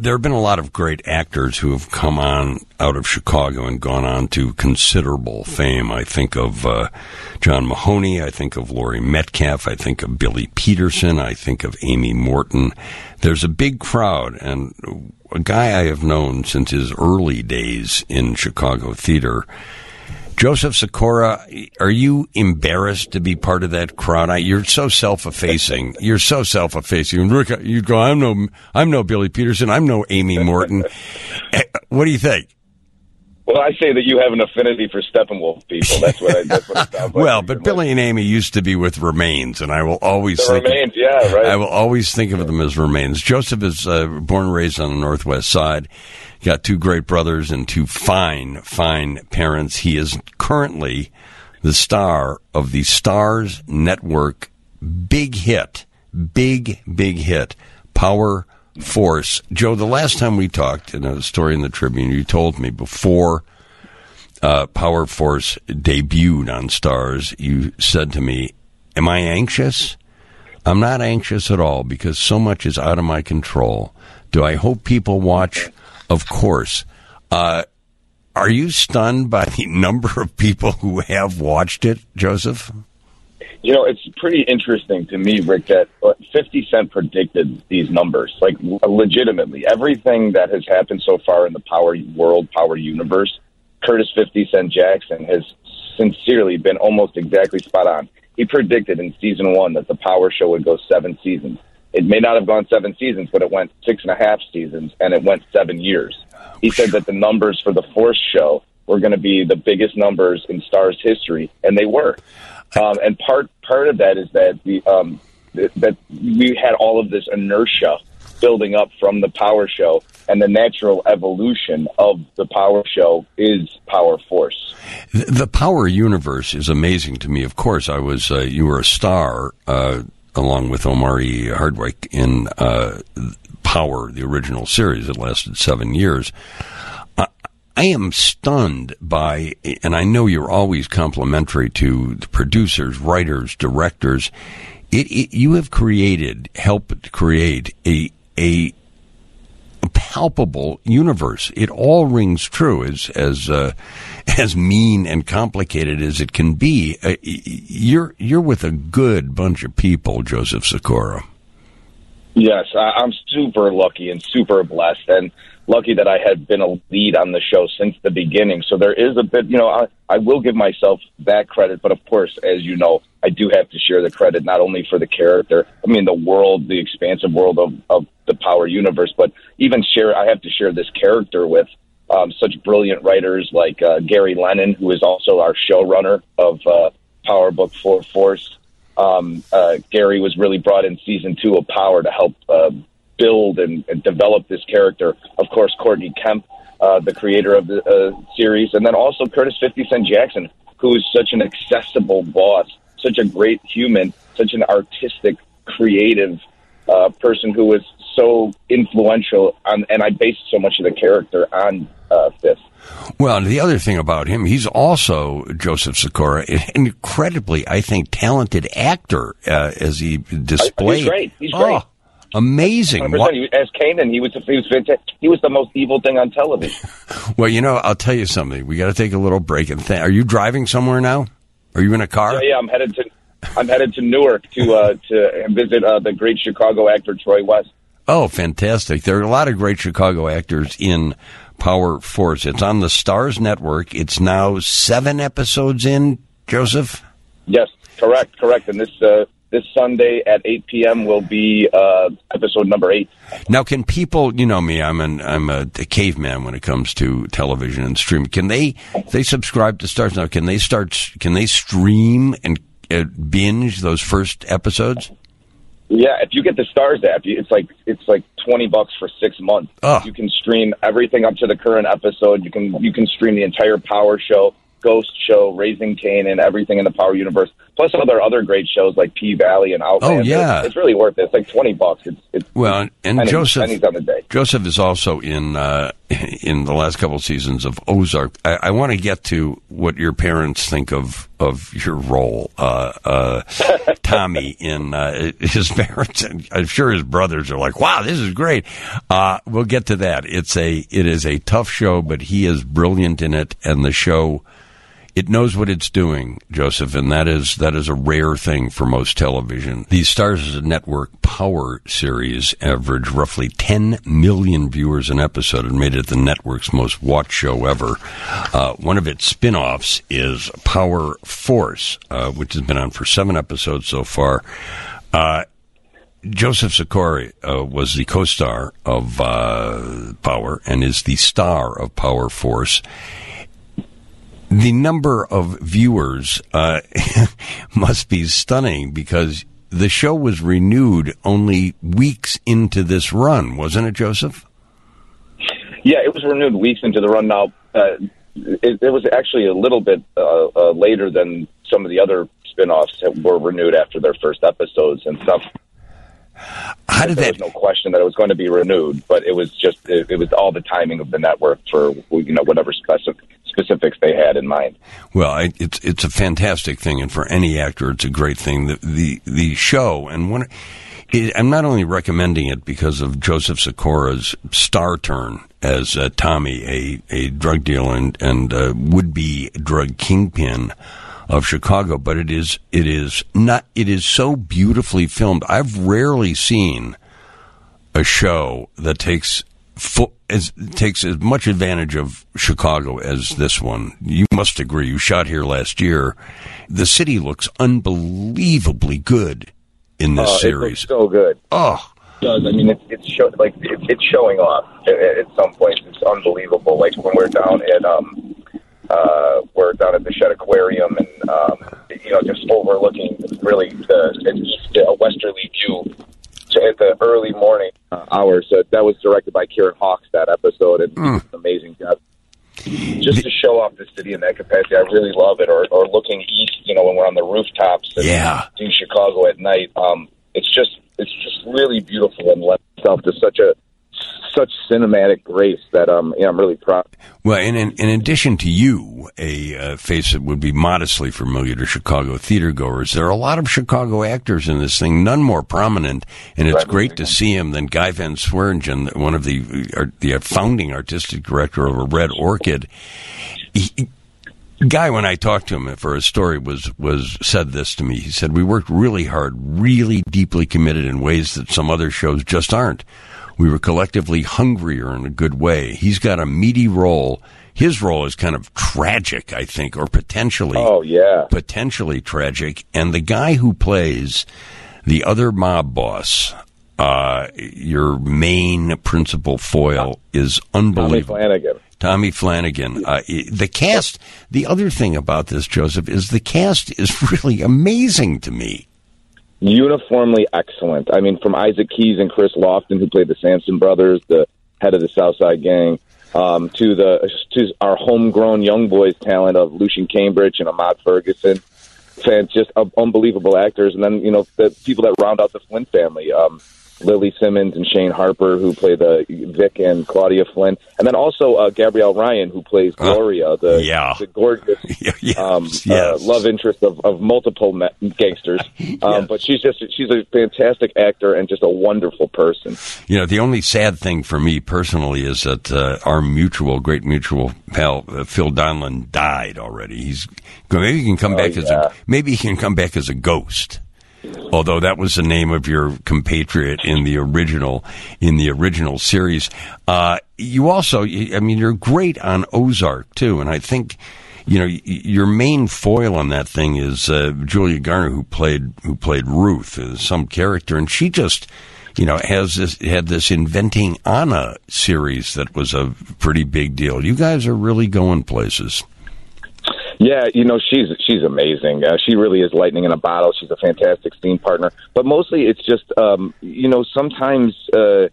there have been a lot of great actors who have come on out of Chicago and gone on to considerable fame. I think of uh, John Mahoney. I think of Laurie Metcalf. I think of Billy Petersen. I think of Amy Morton. There's a big crowd, and a guy I have known since his early days in Chicago theater Joseph Sikora, are you embarrassed to be part of that crowd? I, you're so self-effacing. You're so self-effacing. Rick, you go, I'm no, I'm no Billy Petersen. I'm no Amy Morton. Eh, what do you think? Well, I say that you have an affinity for Steppenwolf people. That's what I. That's what like. well, but Billy and Amy used to be with Remains, and I will always the think remains. Of, yeah, right. I will always think of them as Remains. Joseph is uh, born and raised on the Northwest Side. Got two great brothers and two fine, fine parents. He is currently the star of the Starz Network big hit, big, big hit, Power Force. Joe, the last time we talked in a story in the Tribune, you told me before uh, Power Force debuted on Starz, you said to me, Am I anxious? I'm not anxious at all because so much is out of my control. Do I hope people watch? Of course. Uh, are you stunned by the number of people who have watched it, Joseph? You know, it's pretty interesting to me, Rick, that uh, 50 Cent predicted these numbers. Like, legitimately, everything that has happened so far in the power world, power universe, Curtis 50 Cent Jackson has sincerely been almost exactly spot on. He predicted in season one that the Power Show would go seven seasons. It may not have gone seven seasons, but it went six and a half seasons, and it went seven years. He said that the numbers for the Force Show were going to be the biggest numbers in Starz history, and they were. Um, and part part of that is that the um, that we had all of this inertia building up from the Power Show, and the natural evolution of the Power Show is Power Force. The Power universe is amazing to me. Of course, I was uh, you were a star. Uh, along with Omari Hardwick in uh, Power, the original series that lasted seven years. I am stunned by, and I know you're always complimentary to the producers, writers, directors. It, it, you have created, helped create a a palpable universe. It all rings true as as uh, as mean and complicated as it can be. Uh, you're you're with a good bunch of people, Joseph Sikora. Yes, I'm super lucky and super blessed, and lucky that I had been a lead on the show since the beginning. So there is a bit, you know, I, I will give myself that credit, but of course, as you know, I do have to share the credit not only for the character, I mean, the world, the expansive world of, of the Power universe, but even share, I have to share this character with um, such brilliant writers like uh, Gary Lennon, who is also our showrunner of uh, Power Book Four Force. Um, uh, Gary was really brought in season two of Power to help uh, build and, and develop this character. Of course, Courtney Kemp, uh, the creator of the uh, series, and then also Curtis Fifty Cent Jackson, who is such an accessible boss, such a great human, such an artistic, creative uh, person who was so influential, on, and I based so much of the character on uh, Fifth. Well, the other thing about him, he's also Joseph Sikora, an incredibly, I think, talented actor uh, as he displayed. He's great. He's great. Oh, amazing. What? As Kanan, he was he was fantastic. He was the most evil thing on television. well, you know, I'll tell you something. We got to take a little break and think. Are you driving somewhere now? Are you in a car? Yeah, yeah I'm headed to I'm headed to Newark to uh, to visit uh, the great Chicago actor Troy West. Oh, fantastic! There are a lot of great Chicago actors in Power Force. It's on the Starz Network. It's now seven episodes in. Joseph. Yes, correct, correct. And this uh, this Sunday at 8 p.m. will be uh, episode number eight. Now, can people, you know me, I'm an I'm a, a caveman when it comes to television and stream. Can they they subscribe to Starz now? Can they start? Can they stream and uh, binge those first episodes? Yeah, if you get the Starz app, it's like it's like twenty bucks for six months. Oh. You can stream everything up to the current episode. You can you can stream the entire Power Show, Ghost Show, Raising Kane, and everything in the Power universe, plus all their other great shows like P Valley and Outlander. Oh, yeah. it's, it's really worth it. It's like twenty bucks. It's, it's Well, and pennies, Joseph pennies on the day. Joseph is also in uh, in the last couple of seasons of Ozark. I, I want to get to what your parents think of of your role, uh, uh, Tommy. In uh, his parents, and I'm sure his brothers are like, "Wow, this is great." Uh, we'll get to that. It's a it is a tough show, but he is brilliant in it, and the show it knows what it's doing, Joseph, and that is that is a rare thing for most television. The Starz Network Power series averaged roughly 10 million viewers an episode and made it the network's most watched show ever. Uh, one of its spin-offs is Power Force, uh, which has been on for seven episodes so far. Uh, Joseph Sikora uh, was the co-star of uh, Power and is the star of Power Force the number of viewers uh, must be stunning because the show was renewed only weeks into this run, wasn't it, Joseph? Yeah, it was renewed weeks into the run. Now, uh, it, it was actually a little bit uh, uh, later than some of the other spin-offs that were renewed after their first episodes and stuff. How did there that? was no question that it was going to be renewed, but it was just it, it was all the timing of the network for you know whatever specific specifics they had in mind. Well, I, it's it's a fantastic thing, and for any actor, it's a great thing. The the, the show, and one, it, I'm not only recommending it because of Joseph Sikora's star turn as uh, Tommy, a a drug dealer and and uh, would be drug kingpin of Chicago, but it is it is not it is so beautifully filmed. I've rarely seen a show that takes full, as takes as much advantage of Chicago as this one. You must agree. You shot here last year. The city looks unbelievably good in this Uh, it series. looks so good. oh, It does I mean it's it's show, like it, it's showing off at, at some points. It's unbelievable. Like when we're down at um uh we're down at the Shedd Aquarium and um you know just overlooking really the it's a westerly view at the early morning uh, hours. So that was directed by Kieran Hawks that episode and Mm. it's an amazing job. Just to show off the city in that capacity, I really love it. Or, or looking east, you know, when we're on the rooftops and Yeah. seeing Chicago at night. Um, it's just it's just really beautiful and lends itself to such a such cinematic grace that um yeah I'm really proud. Well, and in, in addition to you, a uh, face that would be modestly familiar to Chicago theater goers, there are a lot of Chicago actors in this thing, none more prominent, and it's Right. great to see him than Guy Van Swearingen, one of the uh, the founding artistic director of a Red Orchid. He, Guy, when I talked to him for a story, was was said this to me. He said, "We worked really hard, really deeply committed in ways that some other shows just aren't. We were collectively hungrier in a good way. He's got a meaty role. His role is kind of tragic, I think, or potentially Oh yeah, potentially tragic. And the guy who plays the other mob boss, uh, your main principal foil, is unbelievable. Tommy. Flanagan. Tommy Flanagan. Uh, the cast, the other thing about this, Joseph, is the cast is really amazing to me. Uniformly excellent. I mean, from Isaac Keys and Chris Lofton, who played the Sampson brothers, the head of the Southside Gang, um, to the to our homegrown young boys talent of Lucien Cambridge and Ahmad Ferguson. Fan, just uh, unbelievable actors, and then you know the people that round out the Flynn family. Um, Lili Simmons and Shane Harper, who play the Vic and Claudia Flynn, and then also uh, Gabrielle Ryan, who plays Gloria, the yeah. the gorgeous yes, um, yes. uh, love interest of, of multiple gangsters. Um, Yes. But she's just she's a fantastic actor and just a wonderful person. You know, the only sad thing for me personally is that uh, our mutual, great mutual pal, uh, Phil Donlin, died already. He's maybe he can come back as a maybe he can come back as a ghost. Although that was the name of your compatriot in the original in the original series, uh, you also, I mean, you're great on Ozark too, and I think you know your main foil on that thing is uh, Julia Garner, who played who played Ruth, some character, and she just you know has this had this inventing Anna series that was a pretty big deal. You guys are really going places. Yeah, you know she's she's amazing. Uh, she really is lightning in a bottle. She's a fantastic scene partner. But mostly it's just um, you know sometimes. Uh,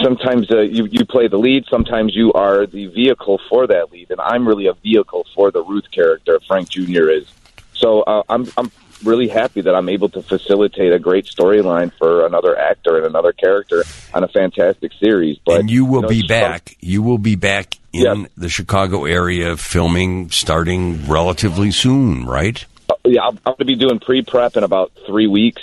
Sometimes uh, you you play the lead. Sometimes you are the vehicle for that lead, and I'm really a vehicle for the Ruth character. Frank Jr. is So uh, I'm I'm really happy that I'm able to facilitate a great storyline for another actor and another character on a fantastic series. But and you will you know, be back. You will be back in Yeah. the Chicago area filming starting relatively soon, right? Uh, yeah, I'm, I'm going to be doing pre-prep in about three weeks.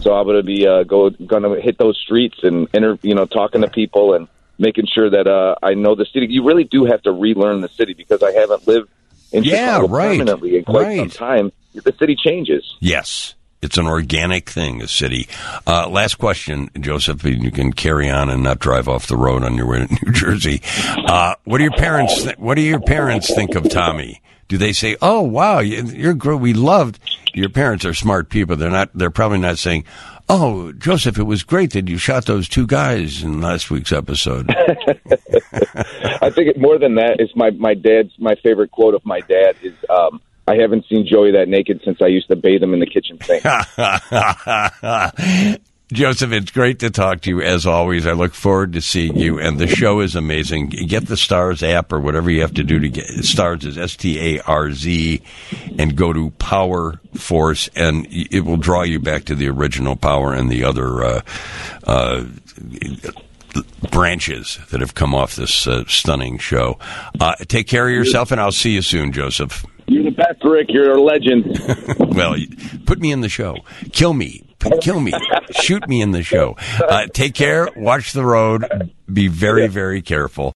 So I'm going to be uh, go going to hit those streets and inter, you know talking to people and making sure that uh, I know the city. You really do have to relearn the city because I haven't lived in Yeah, Chicago right, permanently in quite some time. The city changes. Yes. It's an organic thing, a city. Uh, last question, Joseph. and You can carry on and not drive off the road on your way to New Jersey. Uh, what do your parents? Th- what do your parents think of Tommy? Do they say, "Oh, wow, you- you're great. We loved." Your parents are smart people. They're not. They're probably not saying, "Oh, Joseph, it was great that you shot those two guys in last week's episode." I think more than that is my my dad's my favorite quote of my dad is um, I haven't seen Joey that naked since I used to bathe him in the kitchen sink. Joseph, it's great to talk to you as always. I look forward to seeing you, and the show is amazing. Get the Starz app or whatever you have to do to get Starz is S T A R Z, and go to Power Force, and it will draw you back to the original Power and the other uh, uh, branches that have come off this uh, stunning show. Uh, take care of yourself, and I'll see you soon, Joseph. You're the best, Rick. You're a legend. well, put me in the show. Kill me. Kill me. Shoot me in the show. Uh, take care. Watch the road. Be very, very careful.